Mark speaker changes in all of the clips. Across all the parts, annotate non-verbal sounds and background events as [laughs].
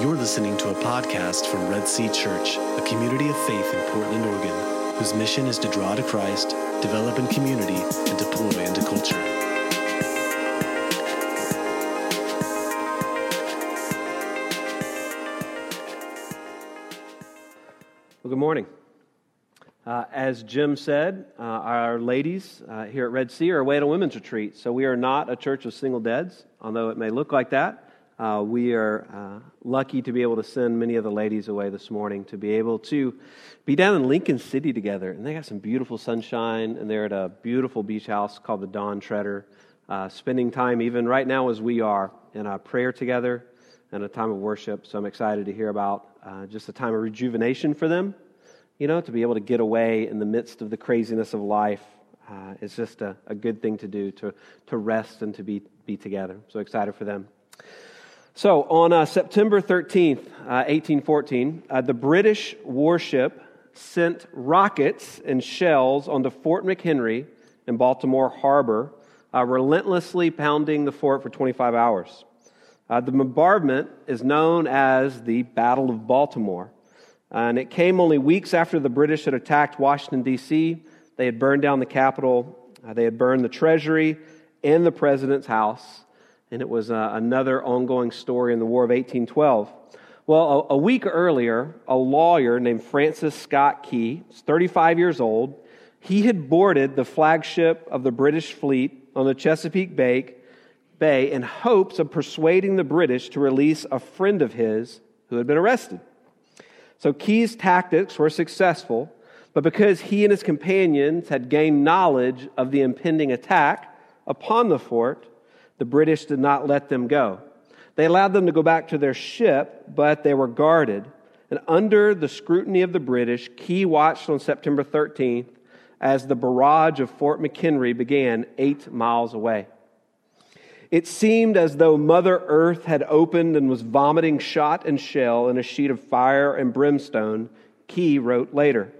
Speaker 1: You're listening to a podcast from Red Sea Church, a community of faith in Portland, Oregon, whose mission is to draw to Christ, develop in community, and deploy into culture.
Speaker 2: Well, good morning. Uh, as Jim said, uh, our ladies uh, here at Red Sea are away at a women's retreat. So we are not a church of single dads, although it may look like that. Uh, we are uh, lucky to be able to send many of the ladies away this morning to be able to be down in Lincoln City together. And they got some beautiful sunshine, and they're at a beautiful beach house called the Dawn Treader, uh, spending time even right now as we are in a prayer together and a time of worship. So I'm excited to hear about just a time of rejuvenation for them you know, to be able to get away in the midst of the craziness of life uh, is just a, a, good thing to do, to, to rest and to be, be together. So excited for them. So on uh, September 13th, uh, 1814, uh, the British warship sent rockets and shells onto Fort McHenry in Baltimore Harbor, uh, relentlessly pounding the fort for 25 hours. Uh, the bombardment is known as the Battle of Baltimore. And it came only weeks after the British had attacked Washington, D.C. They had burned down the Capitol, uh, they had burned the Treasury and the President's house. And it was uh, another ongoing story in the War of 1812. Well, a, a week earlier, a lawyer named Francis Scott Key, 35 years old, he had boarded the flagship of the British fleet on the Chesapeake Bay, Bay in hopes of persuading the British to release a friend of his who had been arrested. So Key's tactics were successful, but because he and his companions had gained knowledge of the impending attack upon the fort, the British did not let them go. They allowed them to go back to their ship, but they were guarded. And under the scrutiny of the British, Key watched on September 13th as the barrage of Fort McHenry began eight miles away. It seemed as though Mother Earth had opened and was vomiting shot and shell in a sheet of fire and brimstone, Key wrote later.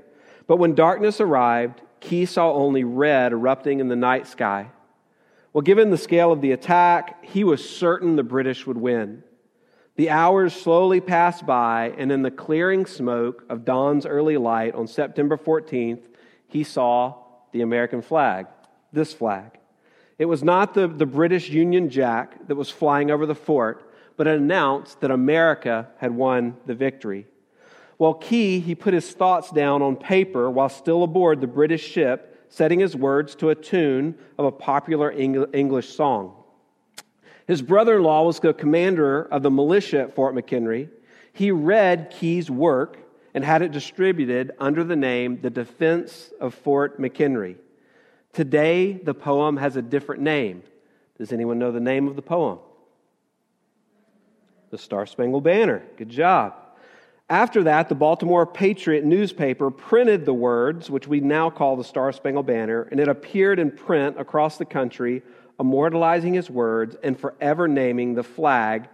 Speaker 2: But when darkness arrived, Key saw only red erupting in the night sky. Well, given the scale of the attack, he was certain the British would win. The hours slowly passed by, and in the clearing smoke of dawn's early light on September 14th, he saw the American flag, this flag. It was not the, the British Union Jack that was flying over the fort, but it announced that America had won the victory. While Key, he put his thoughts down on paper while still aboard the British ship, setting his words to a tune of a popular English song. His brother in law was the commander of the militia at Fort McHenry. He read Key's work and had it distributed under the name The Defense of Fort McHenry. Today, the poem has a different name. Does anyone know the name of the poem? The Star Spangled Banner. Good job. After that, the Baltimore Patriot newspaper printed the words, which we now call the Star Spangled Banner, and it appeared in print across the country, immortalizing his words and forever naming the flag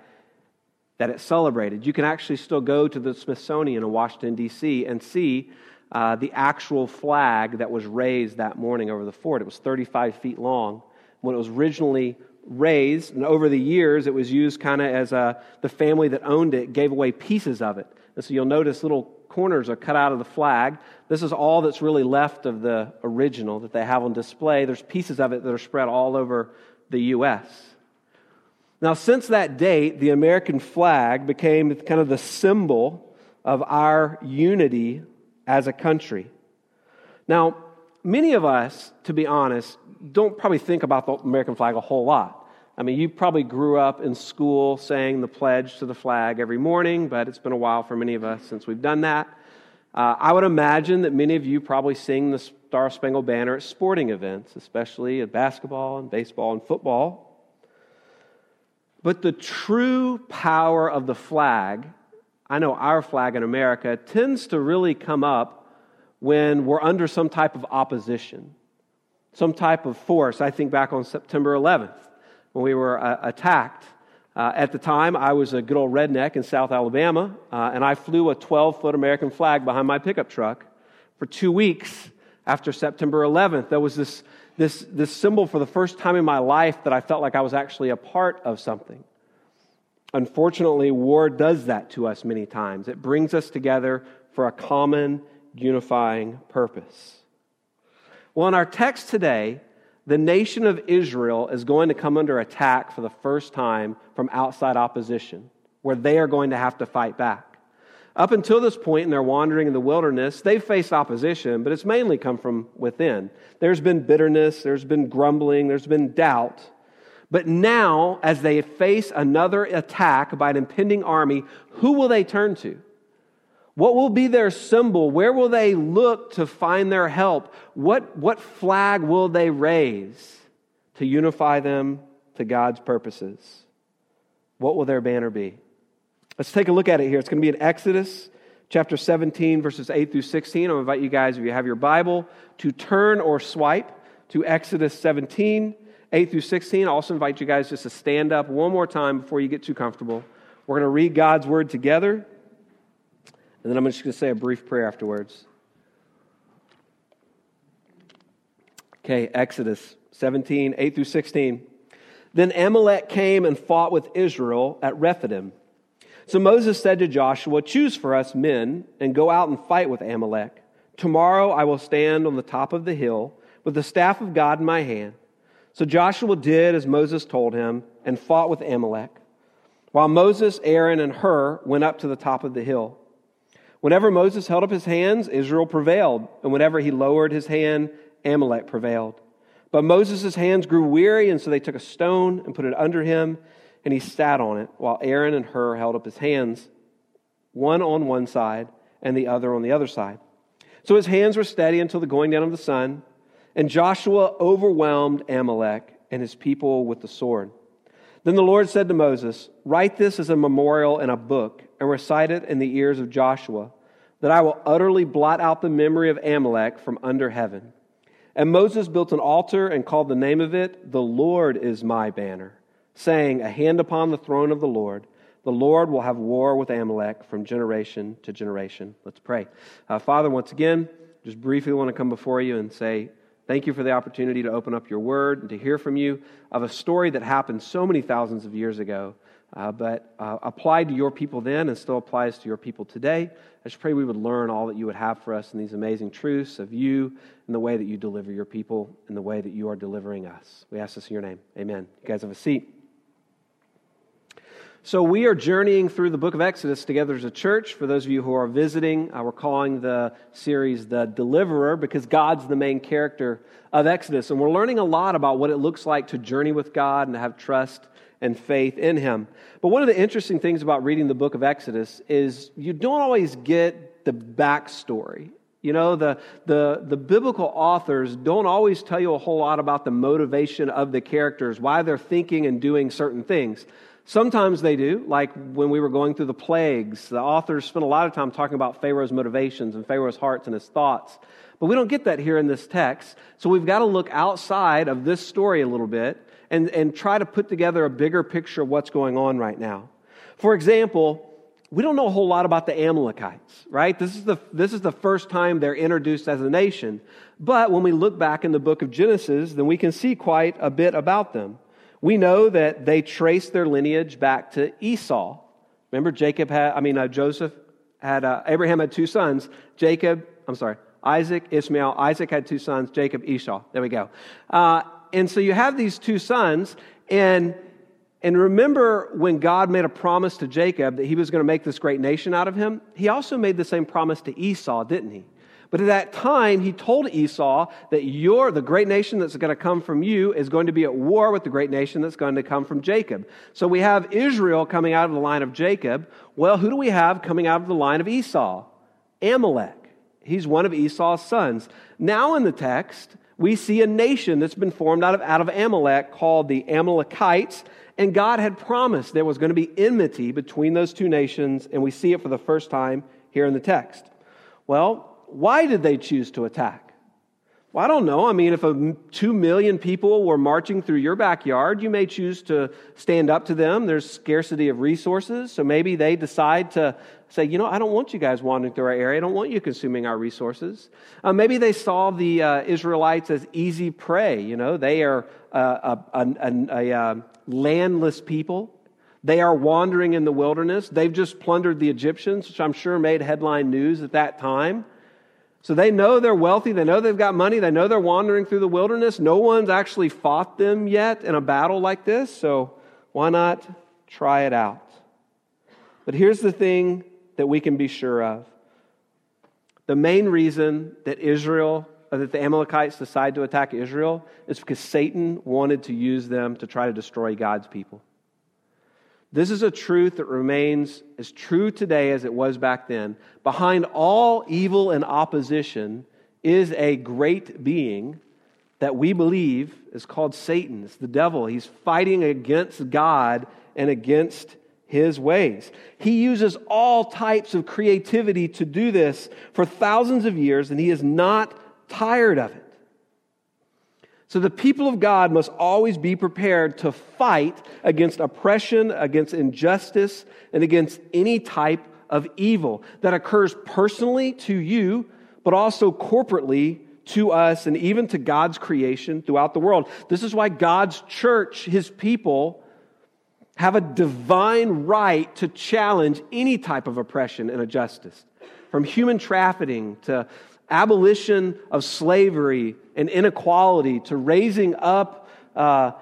Speaker 2: that it celebrated. You can actually still go to the Smithsonian in Washington, D.C., and see uh, the actual flag that was raised that morning over the fort. It was 35 feet long. When it was originally raised, and over the years, it was used kind of as a, the family that owned it gave away pieces of it. And so you'll notice little corners are cut out of the flag. This is all that's really left of the original that they have on display. There's pieces of it that are spread all over the U.S. Now, since that date, the American flag became kind of the symbol of our unity as a country. Now, many of us, to be honest, don't probably think about the American flag a whole lot. I mean, you probably grew up in school saying the pledge to the flag every morning, but it's been a while for many of us since we've done that. Uh, I would imagine that many of you probably sing the Star Spangled Banner at sporting events, especially at basketball and baseball and football. But the true power of the flag I know our flag in America tends to really come up when we're under some type of opposition, some type of force. I think back on September 11th when we were uh, attacked. Uh, at the time, I was a good old redneck in South Alabama, uh, and I flew a 12 foot American flag behind my pickup truck for two weeks after September 11th. There was this, this, this symbol for the first time in my life that I felt like I was actually a part of something. Unfortunately, war does that to us many times. It brings us together for a common unifying purpose. Well, in our text today, the nation of Israel is going to come under attack for the first time from outside opposition, where they are going to have to fight back. Up until this point in their wandering in the wilderness, they've faced opposition, but it's mainly come from within. There's been bitterness, there's been grumbling, there's been doubt. But now, as they face another attack by an impending army, who will they turn to? What will be their symbol? Where will they look to find their help? What, what flag will they raise to unify them to God's purposes? What will their banner be? Let's take a look at it here. It's going to be in Exodus chapter 17, verses 8 through 16. I'll invite you guys, if you have your Bible, to turn or swipe to Exodus 17 8 through 16. I also invite you guys just to stand up one more time before you get too comfortable. We're going to read God's word together, and then I'm just going to say a brief prayer afterwards. Okay, Exodus 17, 8 through 16. Then Amalek came and fought with Israel at Rephidim. So Moses said to Joshua, Choose for us men and go out and fight with Amalek. Tomorrow I will stand on the top of the hill with the staff of God in my hand. So Joshua did as Moses told him and fought with Amalek, while Moses, Aaron, and Hur went up to the top of the hill. Whenever Moses held up his hands, Israel prevailed, and whenever he lowered his hand, Amalek prevailed. But Moses' hands grew weary, and so they took a stone and put it under him, and he sat on it, while Aaron and Hur held up his hands, one on one side and the other on the other side. So his hands were steady until the going down of the sun. And Joshua overwhelmed Amalek and his people with the sword. Then the Lord said to Moses, Write this as a memorial in a book and recite it in the ears of Joshua, that I will utterly blot out the memory of Amalek from under heaven. And Moses built an altar and called the name of it, The Lord is my banner, saying, A hand upon the throne of the Lord. The Lord will have war with Amalek from generation to generation. Let's pray. Uh, Father, once again, just briefly want to come before you and say, Thank you for the opportunity to open up your word and to hear from you of a story that happened so many thousands of years ago, uh, but uh, applied to your people then and still applies to your people today. I just pray we would learn all that you would have for us in these amazing truths of you and the way that you deliver your people and the way that you are delivering us. We ask this in your name. Amen. You guys have a seat. So, we are journeying through the book of Exodus together as a church. For those of you who are visiting, uh, we're calling the series The Deliverer because God's the main character of Exodus. And we're learning a lot about what it looks like to journey with God and to have trust and faith in Him. But one of the interesting things about reading the book of Exodus is you don't always get the backstory. You know, the, the, the biblical authors don't always tell you a whole lot about the motivation of the characters, why they're thinking and doing certain things. Sometimes they do, like when we were going through the plagues. The authors spent a lot of time talking about Pharaoh's motivations and Pharaoh's hearts and his thoughts. But we don't get that here in this text. So we've got to look outside of this story a little bit and, and try to put together a bigger picture of what's going on right now. For example, we don't know a whole lot about the Amalekites, right? This is the, this is the first time they're introduced as a nation. But when we look back in the book of Genesis, then we can see quite a bit about them. We know that they trace their lineage back to Esau. Remember, Jacob had, I mean, uh, Joseph had, uh, Abraham had two sons. Jacob, I'm sorry, Isaac, Ishmael. Isaac had two sons, Jacob, Esau. There we go. Uh, and so you have these two sons, and, and remember when God made a promise to Jacob that he was going to make this great nation out of him? He also made the same promise to Esau, didn't he? But at that time, he told Esau that you're the great nation that's going to come from you is going to be at war with the great nation that's going to come from Jacob. So we have Israel coming out of the line of Jacob. Well, who do we have coming out of the line of Esau? Amalek. He's one of Esau's sons. Now in the text, we see a nation that's been formed out of, out of Amalek called the Amalekites. And God had promised there was going to be enmity between those two nations, and we see it for the first time here in the text. Well, why did they choose to attack? Well, I don't know. I mean, if a, two million people were marching through your backyard, you may choose to stand up to them. There's scarcity of resources. So maybe they decide to say, you know, I don't want you guys wandering through our area. I don't want you consuming our resources. Uh, maybe they saw the uh, Israelites as easy prey. You know, they are uh, a, a, a, a, landless people. They are wandering in the wilderness. They've just plundered the Egyptians, which I'm sure made headline news at that time. So they know they're wealthy. They know they've got money. They know they're wandering through the wilderness. No one's actually fought them yet in a battle like this. So why not try it out? But here's the thing that we can be sure of the main reason that Israel, uh, that the Amalekites decide to attack Israel is because Satan wanted to use them to try to destroy God's people. This is a truth that remains as true today as it was back then. Behind all evil and opposition is a great being that we believe is called Satan. It's the devil. He's fighting against God and against his ways. He uses all types of creativity to do this for thousands of years, and he is not tired of it. So the people of God must always be prepared to fight against oppression, against injustice, and against any type of evil that occurs personally to you, but also corporately to us and even to God's creation throughout the world. This is why God's church, his people, have a divine right to challenge any type of oppression and injustice, from human trafficking to abolition of slavery and inequality to raising up uh,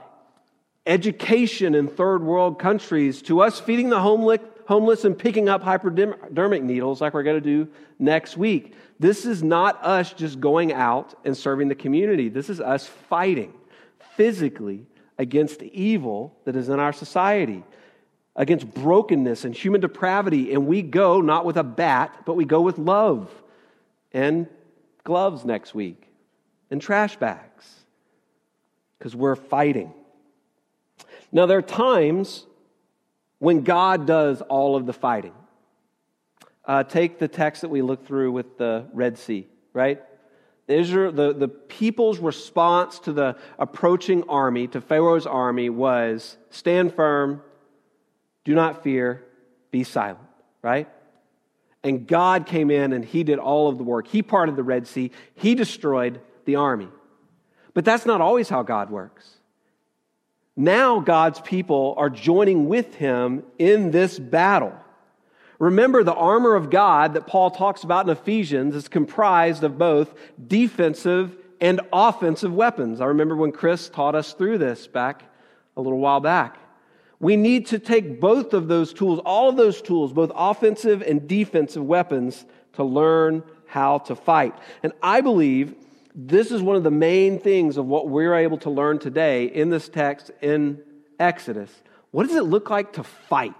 Speaker 2: education in third world countries to us feeding the homeless and picking up hypodermic needles like we're going to do next week. This is not us just going out and serving the community. This is us fighting physically against evil that is in our society, against brokenness and human depravity. And we go not with a bat, but we go with love and gloves next week and trash bags because we're fighting. Now, there are times when God does all of the fighting. Uh, take the text that we looked through with the Red Sea, right? Israel, the, the people's response to the approaching army, to Pharaoh's army, was stand firm, do not fear, be silent, right? And God came in and He did all of the work. He parted the Red Sea, He destroyed the army. But that's not always how God works. Now, God's people are joining with Him in this battle. Remember, the armor of God that Paul talks about in Ephesians is comprised of both defensive and offensive weapons. I remember when Chris taught us through this back a little while back. We need to take both of those tools, all of those tools, both offensive and defensive weapons, to learn how to fight. And I believe this is one of the main things of what we're able to learn today in this text in Exodus. What does it look like to fight?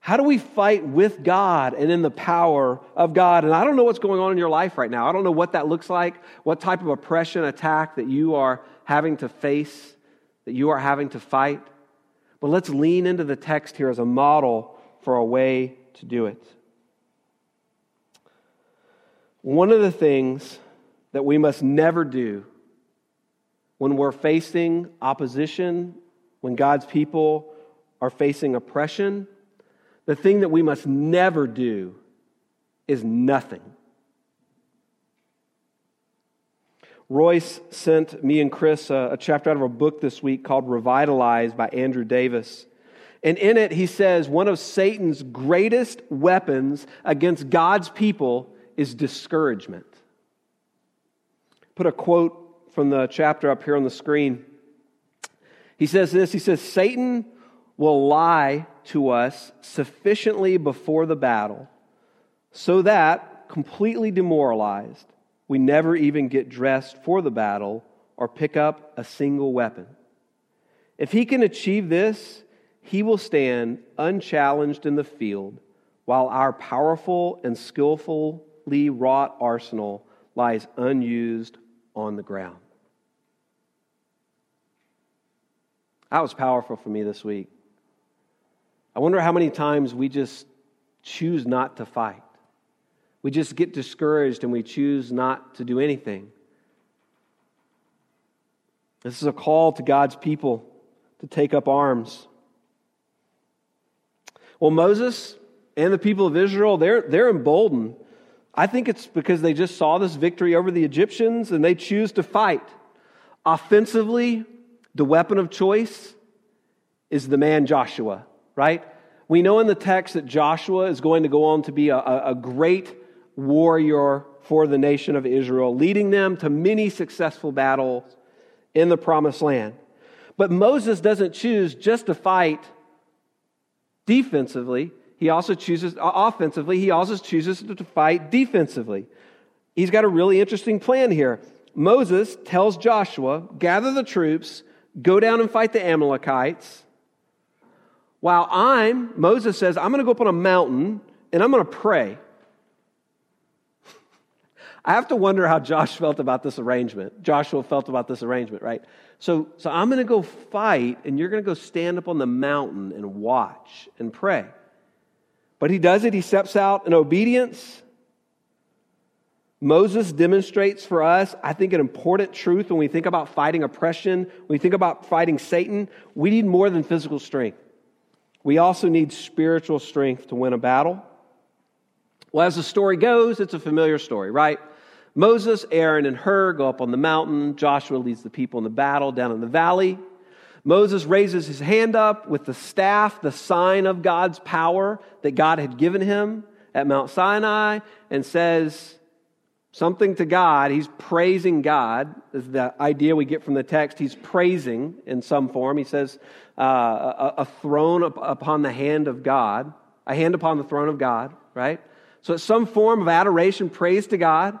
Speaker 2: How do we fight with God and in the power of God? And I don't know what's going on in your life right now. I don't know what that looks like, what type of oppression, attack that you are having to face, that you are having to fight. But let's lean into the text here as a model for a way to do it. One of the things that we must never do when we're facing opposition, when God's people are facing oppression, the thing that we must never do is nothing. Royce sent me and Chris a, a, chapter out of a book this week called Revitalized by Andrew Davis. And in it, he says one of Satan's greatest weapons against God's people is discouragement. Put a quote from the chapter up here on the screen. He says this He says, Satan will lie to us sufficiently before the battle so that, completely demoralized, we never even get dressed for the battle or pick up a single weapon. If he can achieve this, he will stand unchallenged in the field while our powerful and skillfully wrought arsenal lies unused on the ground. That was powerful for me this week. I wonder how many times we just choose not to fight. We just get discouraged and we choose not to do anything. This is a call to God's people to take up arms. Well, Moses and the people of Israel, they're, they're emboldened. I think it's because they just saw this victory over the Egyptians and they choose to fight. Offensively, the weapon of choice is the man Joshua, right? We know in the text that Joshua is going to go on to be a, a great warrior for the nation of Israel, leading them to many successful battles in the promised land. But Moses doesn't choose just to fight defensively. He also chooses offensively. He also chooses to fight defensively. He's got a really interesting plan here. Moses tells Joshua, gather the troops, go down and fight the Amalekites. While I'm, Moses says, I'm going to go up on a mountain and I'm going to pray. [laughs] I have to wonder how Josh felt about this arrangement. Joshua felt about this arrangement, right? So, so I'm going to go fight, and you're going to go stand up on the mountain and watch and pray. But he does it. He steps out in obedience. Moses demonstrates for us, I think, an important truth when we think about fighting oppression, when we think about fighting Satan. We need more than physical strength. We also need spiritual strength to win a battle. Well, as the story goes, it's a familiar story, right? Moses, Aaron, and Hur go up on the mountain. Joshua leads the people in the battle down in the valley. Moses raises his hand up with the staff, the sign of God's power that God had given him at Mount Sinai, and says something to God. He's praising God, is the idea we get from the text. He's praising in some form. He says, uh, a, a throne upon the hand of God, a hand upon the throne of God, right? So it's some form of adoration, praise to God.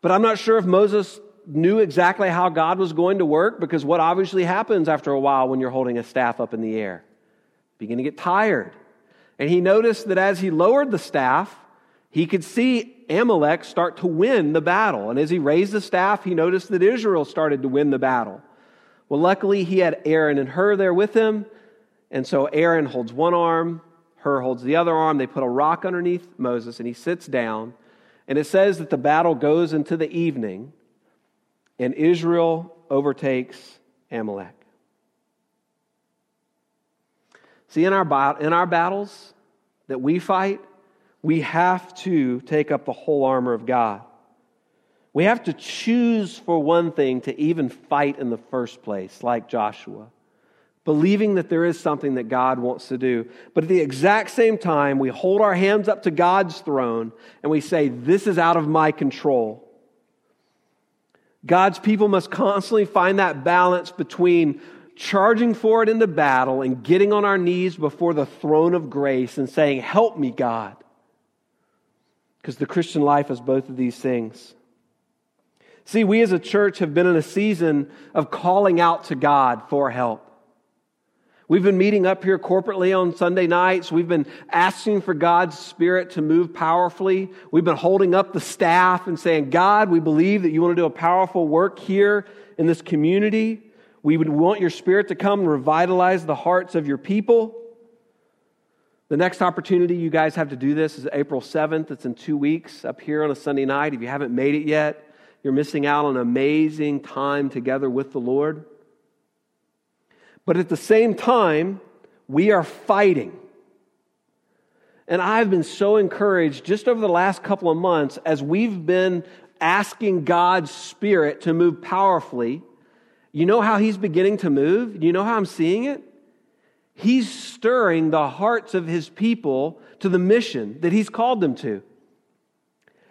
Speaker 2: But I'm not sure if Moses knew exactly how God was going to work because what obviously happens after a while when you're holding a staff up in the air? Begin to get tired. And he noticed that as he lowered the staff, he could see Amalek start to win the battle. And as he raised the staff, he noticed that Israel started to win the battle. Well, luckily, he had Aaron and Hur there with him. And so Aaron holds one arm, Hur holds the other arm. They put a rock underneath Moses, and he sits down. And it says that the battle goes into the evening, and Israel overtakes Amalek. See, in our, in our battles that we fight, we have to take up the whole armor of God. We have to choose for one thing to even fight in the first place, like Joshua believing that there is something that God wants to do. But at the exact same time, we hold our hands up to God's throne and we say, This is out of my control. God's people must constantly find that balance between charging forward into battle and getting on our knees before the throne of grace and saying, Help me, God. Because the Christian life is both of these things. See, we as a church have been in a season of calling out to God for help. We've been meeting up here corporately on Sunday nights. We've been asking for God's Spirit to move powerfully. We've been holding up the staff and saying, God, we believe that you want to do a powerful work here in this community. We would want your Spirit to come and revitalize the hearts of your people. The next opportunity you guys have to do this is April 7th. It's in two weeks up here on a Sunday night. If you haven't made it yet, you're missing out on an amazing time together with the Lord. But at the same time, we are fighting. And I've been so encouraged just over the last couple of months as we've been asking God's Spirit to move powerfully. You know how He's beginning to move? You know how I'm seeing it? He's stirring the hearts of His people to the mission that He's called them to.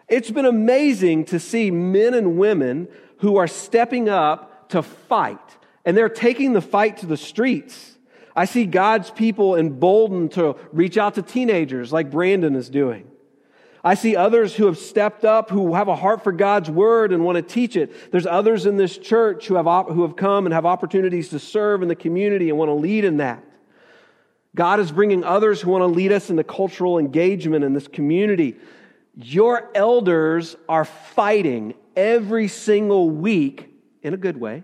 Speaker 2: It's been amazing to see men and women who are stepping up to fight and they're taking the fight to the streets. I see God's people emboldened to reach out to teenagers like Brandon is doing. I see others who have stepped up, who have a heart for God's word and want to teach it. There's others in this church who have, who have come and have opportunities to serve in the community and want to lead in that. God is bringing others who want to lead us into cultural engagement in this community. Your elders are fighting every single week in a good way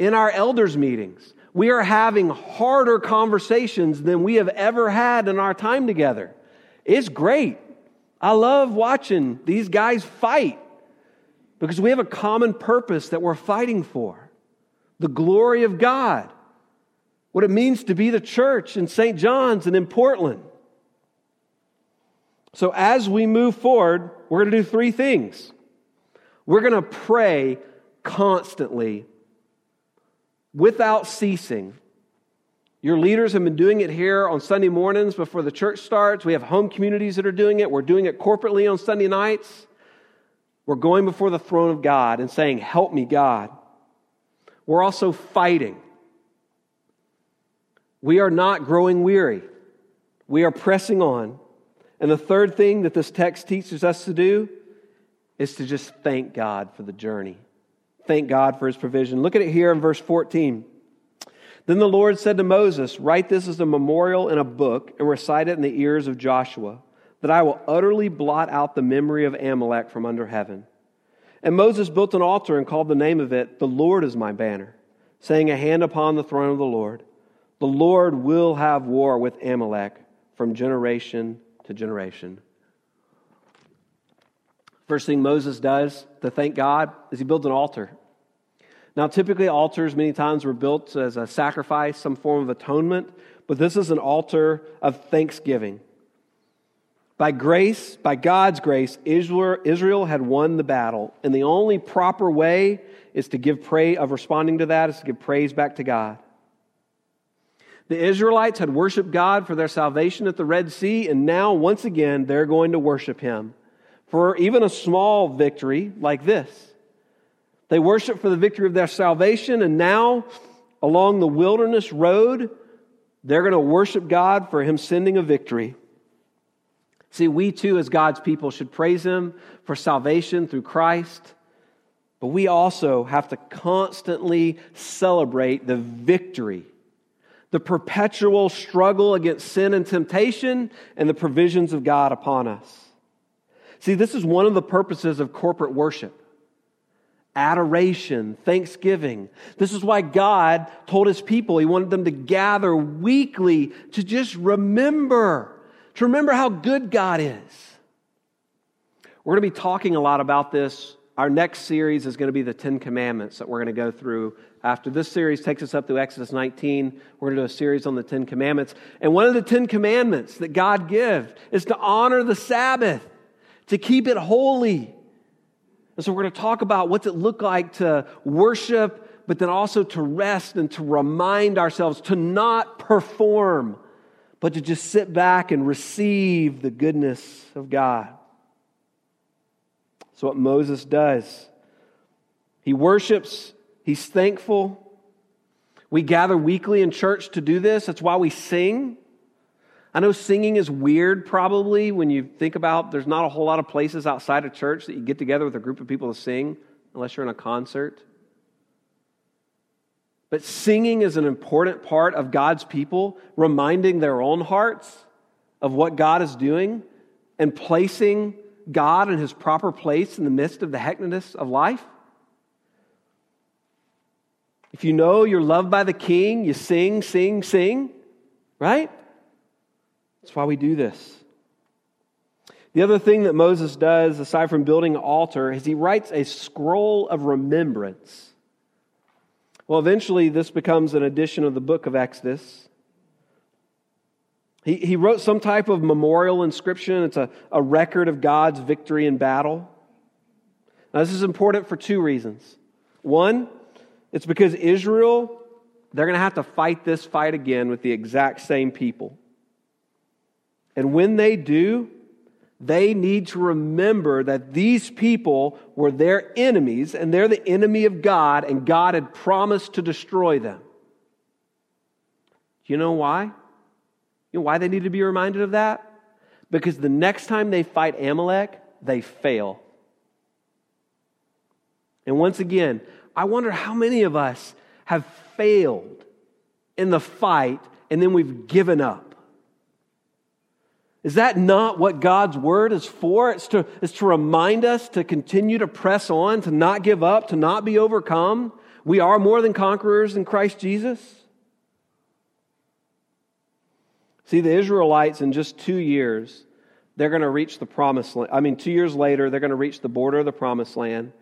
Speaker 2: in our elders' meetings. We are having harder conversations than we have ever had in our time together. It's great. I love watching these guys fight because we have a common purpose that we're fighting for the glory of God, what it means to be the church in St. John's and in Portland. So, as we move forward, we're going to do three things. We're going to pray constantly without ceasing Your leaders have been doing it here on Sunday mornings before the church starts. We have home communities that are doing it. We're doing it corporately on Sunday nights. We're going before the throne of God and saying, Help me, God. We're also fighting. We are not growing weary. We are pressing on. And the third thing that this text teaches us to do is to just thank God for the journey. Thank God for his provision. Look at it here in verse 14. Then the Lord said to Moses, Write this as a memorial in a book and recite it in the ears of Joshua, that I will utterly blot out the memory of Amalek from under heaven. And Moses built an altar and called the name of it, The Lord is my banner, saying, A hand upon the throne of the Lord. The Lord will have war with Amalek from generation to generation. First thing Moses does to thank God is he builds an altar. Now, typically, altars many times were built as a sacrifice, some form of atonement, but this is an altar of thanksgiving. By grace, by God's grace, Israel had won the battle, and the only proper way is to give praise of responding to that is to give praise back to God. The Israelites had worshiped God for their salvation at the Red Sea, and now, once again, they're going to worship Him for even a small victory like this. They worship for the victory of their salvation, and now, along the wilderness road, they're going to worship God for Him sending a victory. See, we too, as God's people, should praise Him for salvation through Christ, but we also have to constantly celebrate the victory, the perpetual struggle against sin and temptation, and the provisions of God upon us. See, this is one of the purposes of corporate worship adoration, thanksgiving. This is why God told his people he wanted them to gather weekly to just remember, to remember how good God is. We're going to be talking a lot about this. Our next series is going to be the Ten Commandments that we're going to go through. After this series takes us up to Exodus 19, we're going to do a series on the Ten Commandments. And one of the Ten Commandments that God gives is to honor the Sabbath, to keep it holy. And so we're going to talk about what's it look like to worship, but then also to rest and to remind ourselves to not perform, but to just sit back and receive the goodness of God. So what Moses does. He worships, he's thankful. We gather weekly in church to do this. That's why we sing. I know singing is weird, probably, when you think about there's not a whole lot of places outside of church that you get together with a group of people to sing, unless you're in a concert. But singing is an important part of God's people, reminding their own hearts of what God is doing and placing God in his proper place in the midst of the hecticness of life. If you know you're loved by the king, you sing, sing, sing, right? That's why we do this. The other thing that Moses does, aside from building an altar, is he writes a scroll of remembrance. Well, eventually, this becomes an edition of the book of Exodus. He, he wrote some type of memorial inscription. It's a, a record of God's victory in battle. Now, this is important for two reasons. One, it's because Israel, they're going to have to fight this fight again with the exact same people. And when they do, they need to remember that these people were their enemies and they're the enemy of God, and God had promised to destroy them. Do you know why? You know why they need to be reminded of that? Because the next time they fight Amalek, they fail. And once again, I wonder how many of us have failed in the fight and then we've given up. Is that not what God's word is for? It's to, it's to remind us to continue to press on, to not give up, to not be overcome. We are more than conquerors in Christ Jesus. See, the Israelites in just two years, they're going to reach the promised land. I mean, two years later, they're going to reach the border of the promised land.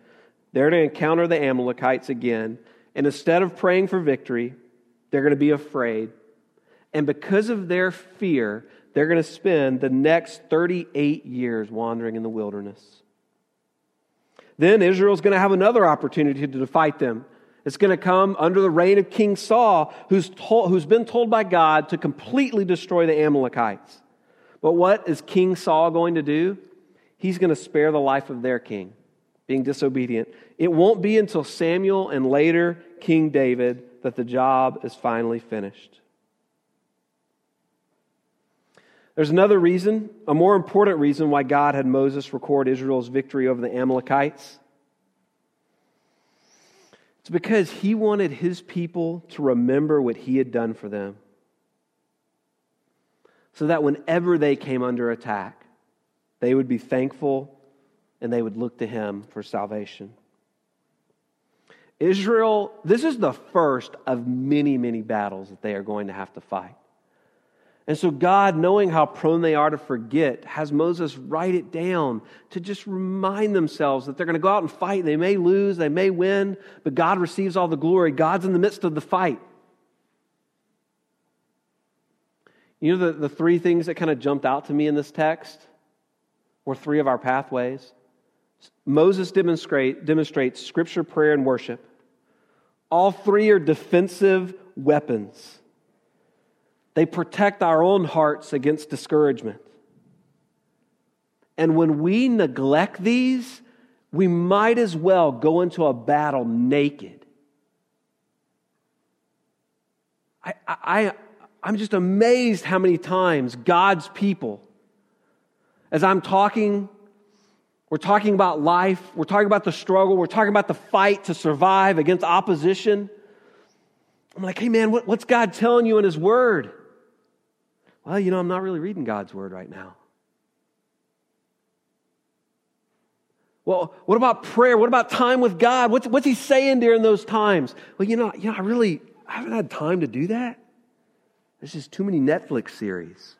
Speaker 2: They're going to encounter the Amalekites again. And instead of praying for victory, they're going to be afraid. And because of their fear, they're going to spend the next 38 years wandering in the wilderness. Then Israel's going to have another opportunity to fight them. It's going to come under the reign of King Saul, who's, told, who's been told by God to completely destroy the Amalekites. But what is King Saul going to do? He's going to spare the life of their king, being disobedient. It won't be until Samuel and later King David that the job is finally finished. There's another reason, a more important reason, why God had Moses record Israel's victory over the Amalekites. It's because he wanted his people to remember what he had done for them. So that whenever they came under attack, they would be thankful and they would look to him for salvation. Israel, this is the first of many, many battles that they are going to have to fight. And so, God, knowing how prone they are to forget, has Moses write it down to just remind themselves that they're going to go out and fight. They may lose, they may win, but God receives all the glory. God's in the midst of the fight. You know, the, the three things that kind of jumped out to me in this text were three of our pathways. Moses demonstrate, demonstrates scripture, prayer, and worship. All three are defensive weapons. They protect our own hearts against discouragement. And when we neglect these, we might as well go into a battle naked. I, I, I'm just amazed how many times God's people, as I'm talking, we're talking about life, we're talking about the struggle, we're talking about the fight to survive against opposition. I'm like, hey man, what, what's God telling you in His Word? Well, you know, I'm not really reading God's word right now. Well, what about prayer? What about time with God? What's, what's he saying during those times? Well, you know, you know, I really I haven't had time to do that. There's just too many Netflix series.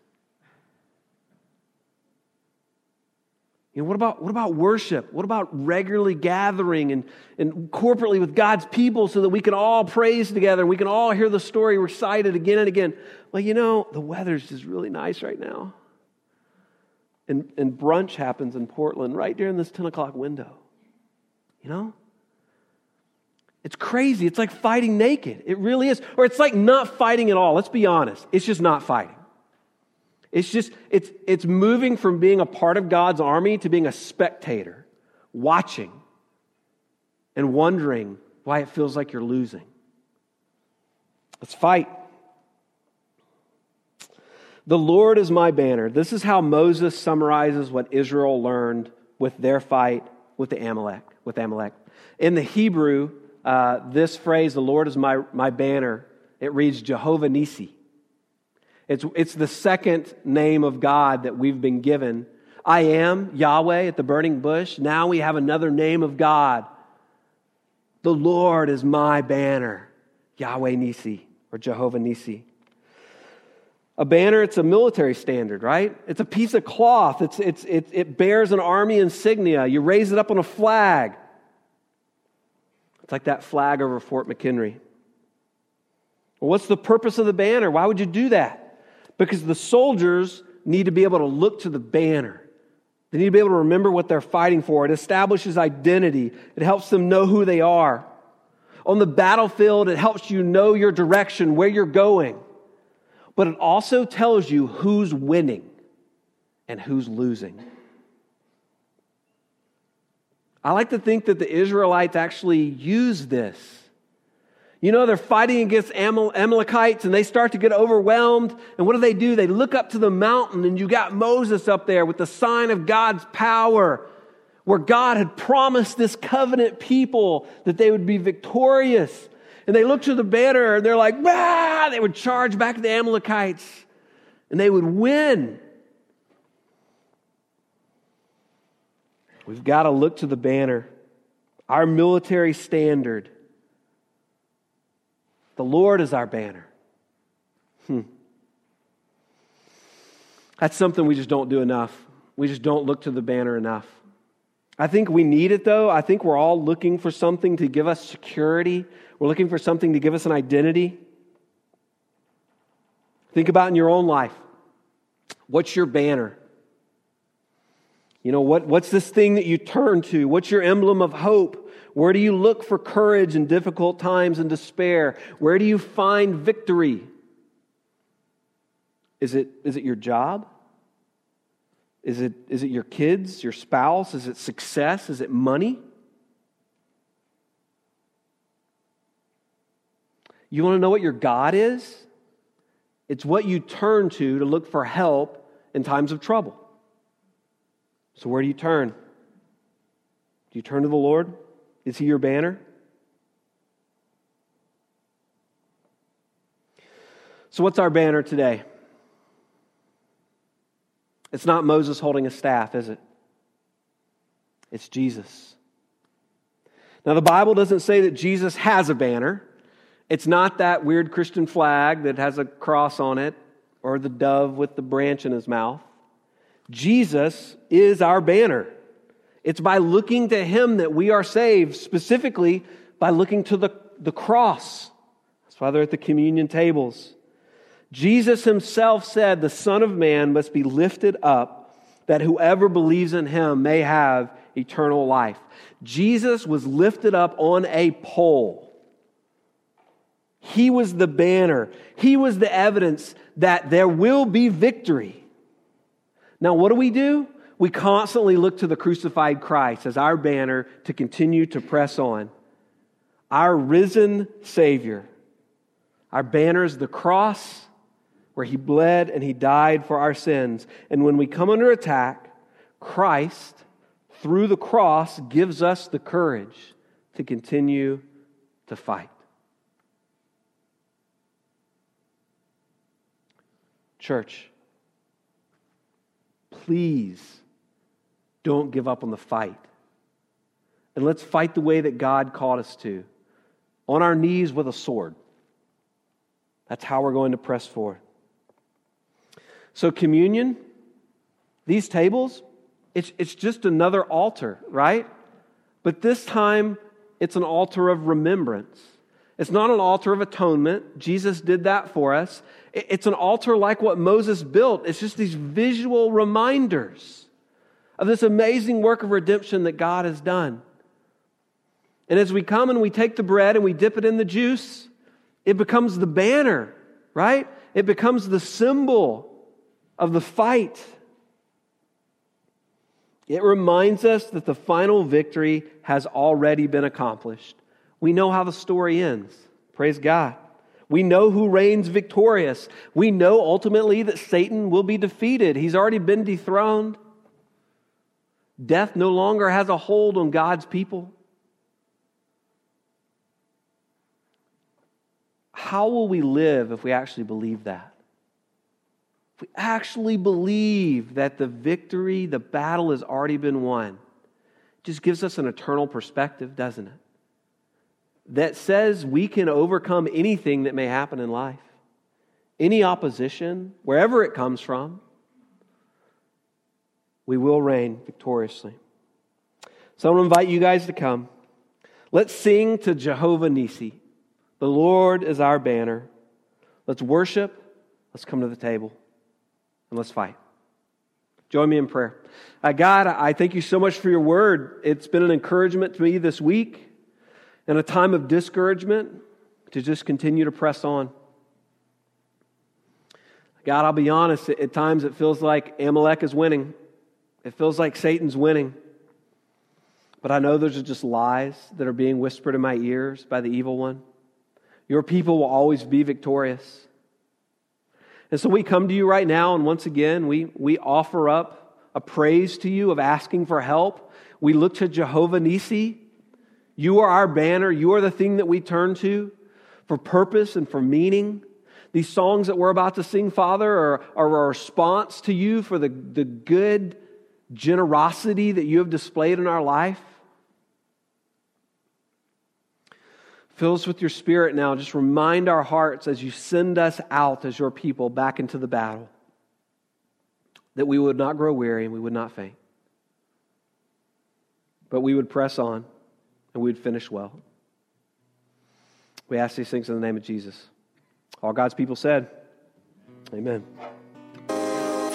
Speaker 2: You know, what about, what about worship? What about regularly gathering and, and corporately with God's people so that we can all praise together and we can all hear the story recited again and again? Well, you know, the weather's just really nice right now. And, and brunch happens in Portland right during this 10 o'clock window. You know? It's crazy. It's like fighting naked. It really is. Or it's like not fighting at all. Let's be honest. It's just not fighting. It's just, it's, it's moving from being a part of God's army to being a spectator, watching and wondering why it feels like you're losing. Let's fight. The Lord is my banner. This is how Moses summarizes what Israel learned with their fight with the Amalek. With Amalek, in the Hebrew, uh, this phrase, "The Lord is my my banner," it reads Jehovah Nisi. It's, it's the second name of God that we've been given. I am Yahweh at the burning bush. Now we have another name of God. The Lord is my banner, Yahweh Nisi or Jehovah Nisi. A banner, it's a military standard, right? It's a piece of cloth. It's, it's, it, it bears an army insignia. You raise it up on a flag. It's like that flag over Fort McHenry. Well, what's the purpose of the banner? Why would you do that? Because the soldiers need to be able to look to the banner. They need to be able to remember what they're fighting for. It establishes identity, it helps them know who they are. On the battlefield, it helps you know your direction, where you're going. But it also tells you who's winning and who's losing. I like to think that the Israelites actually use this you know, they're fighting against Amalekites and they start to get overwhelmed. And what do they do? They look up to the mountain and you got Moses up there with the sign of God's power, where God had promised this covenant people that they would be victorious. And they look to the banner and they're like, ah! They would charge back the Amalekites and they would win. We've got to look to the banner, our military standard the Lord is our banner. Hmm. That's something we just don't do enough. We just don't look to the banner enough. I think we need it though. I think we're all looking for something to give us security. We're looking for something to give us an identity. Think about in your own life. What's your banner? You know, what, what's this thing that you turn to? What's your emblem of hope? Where do you look for courage in difficult times and despair? Where do you find victory? Is it, is it your job? Is it, is it your kids, your spouse? Is it success? Is it money? You want to know what your God is? It's what you turn to to look for help in times of trouble. So, where do you turn? Do you turn to the Lord? Is He your banner? So, what's our banner today? It's not Moses holding a staff, is it? It's Jesus. Now, the Bible doesn't say that Jesus has a banner. It's not that weird Christian flag that has a cross on it or the dove with the branch in his mouth. Jesus is our banner. It's by looking to him that we are saved, specifically by looking to the, the cross. That's why they're at the communion tables. Jesus himself said, The Son of Man must be lifted up, that whoever believes in him may have eternal life. Jesus was lifted up on a pole. He was the banner. He was the evidence that there will be victory. Now, what do we do? We constantly look to the crucified Christ as our banner to continue to press on. Our risen Savior. Our banner is the cross where He bled and He died for our sins. And when we come under attack, Christ, through the cross, gives us the courage to continue to fight. Church, please don't give up on the fight. And let's fight the way that God called us to on our knees with a sword. That's how we're going to press forward. So, communion, these tables, it's, it's just another altar, right? But this time, it's an altar of remembrance. It's not an altar of atonement. Jesus did that for us. It's an altar like what Moses built. It's just these visual reminders of this amazing work of redemption that God has done. And as we come and we take the bread and we dip it in the juice, it becomes the banner, right? It becomes the symbol of the fight. It reminds us that the final victory has already been accomplished. We know how the story ends. Praise God. We know who reigns victorious. We know ultimately that Satan will be defeated. He's already been dethroned. Death no longer has a hold on God's people. How will we live if we actually believe that? If we actually believe that the victory, the battle has already been won, it just gives us an eternal perspective, doesn't it? That says we can overcome anything that may happen in life, any opposition, wherever it comes from, we will reign victoriously. So I want to invite you guys to come. Let's sing to Jehovah Nissi. The Lord is our banner. Let's worship. Let's come to the table. And let's fight. Join me in prayer. Uh, God, I thank you so much for your word. It's been an encouragement to me this week in a time of discouragement to just continue to press on. God, I'll be honest, at times it feels like Amalek is winning. It feels like Satan's winning. But I know those are just lies that are being whispered in my ears by the evil one. Your people will always be victorious. And so we come to you right now, and once again, we, we offer up a praise to you of asking for help. We look to Jehovah Nissi, you are our banner. You are the thing that we turn to for purpose and for meaning. These songs that we're about to sing, Father, are, are a response to you for the, the good generosity that you have displayed in our life. Fill us with your spirit now. Just remind our hearts as you send us out as your people back into the battle that we would not grow weary and we would not faint, but we would press on and we'd finish well. We ask these things in the name of Jesus. All God's people said, Amen.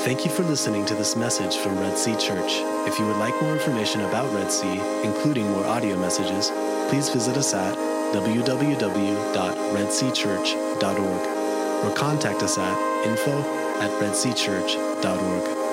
Speaker 1: Thank you for listening to this message from Red Sea Church. If you would like more information about Red Sea, including more audio messages, please visit us at www.redseachurch.org or contact us at info at redseachurch.org.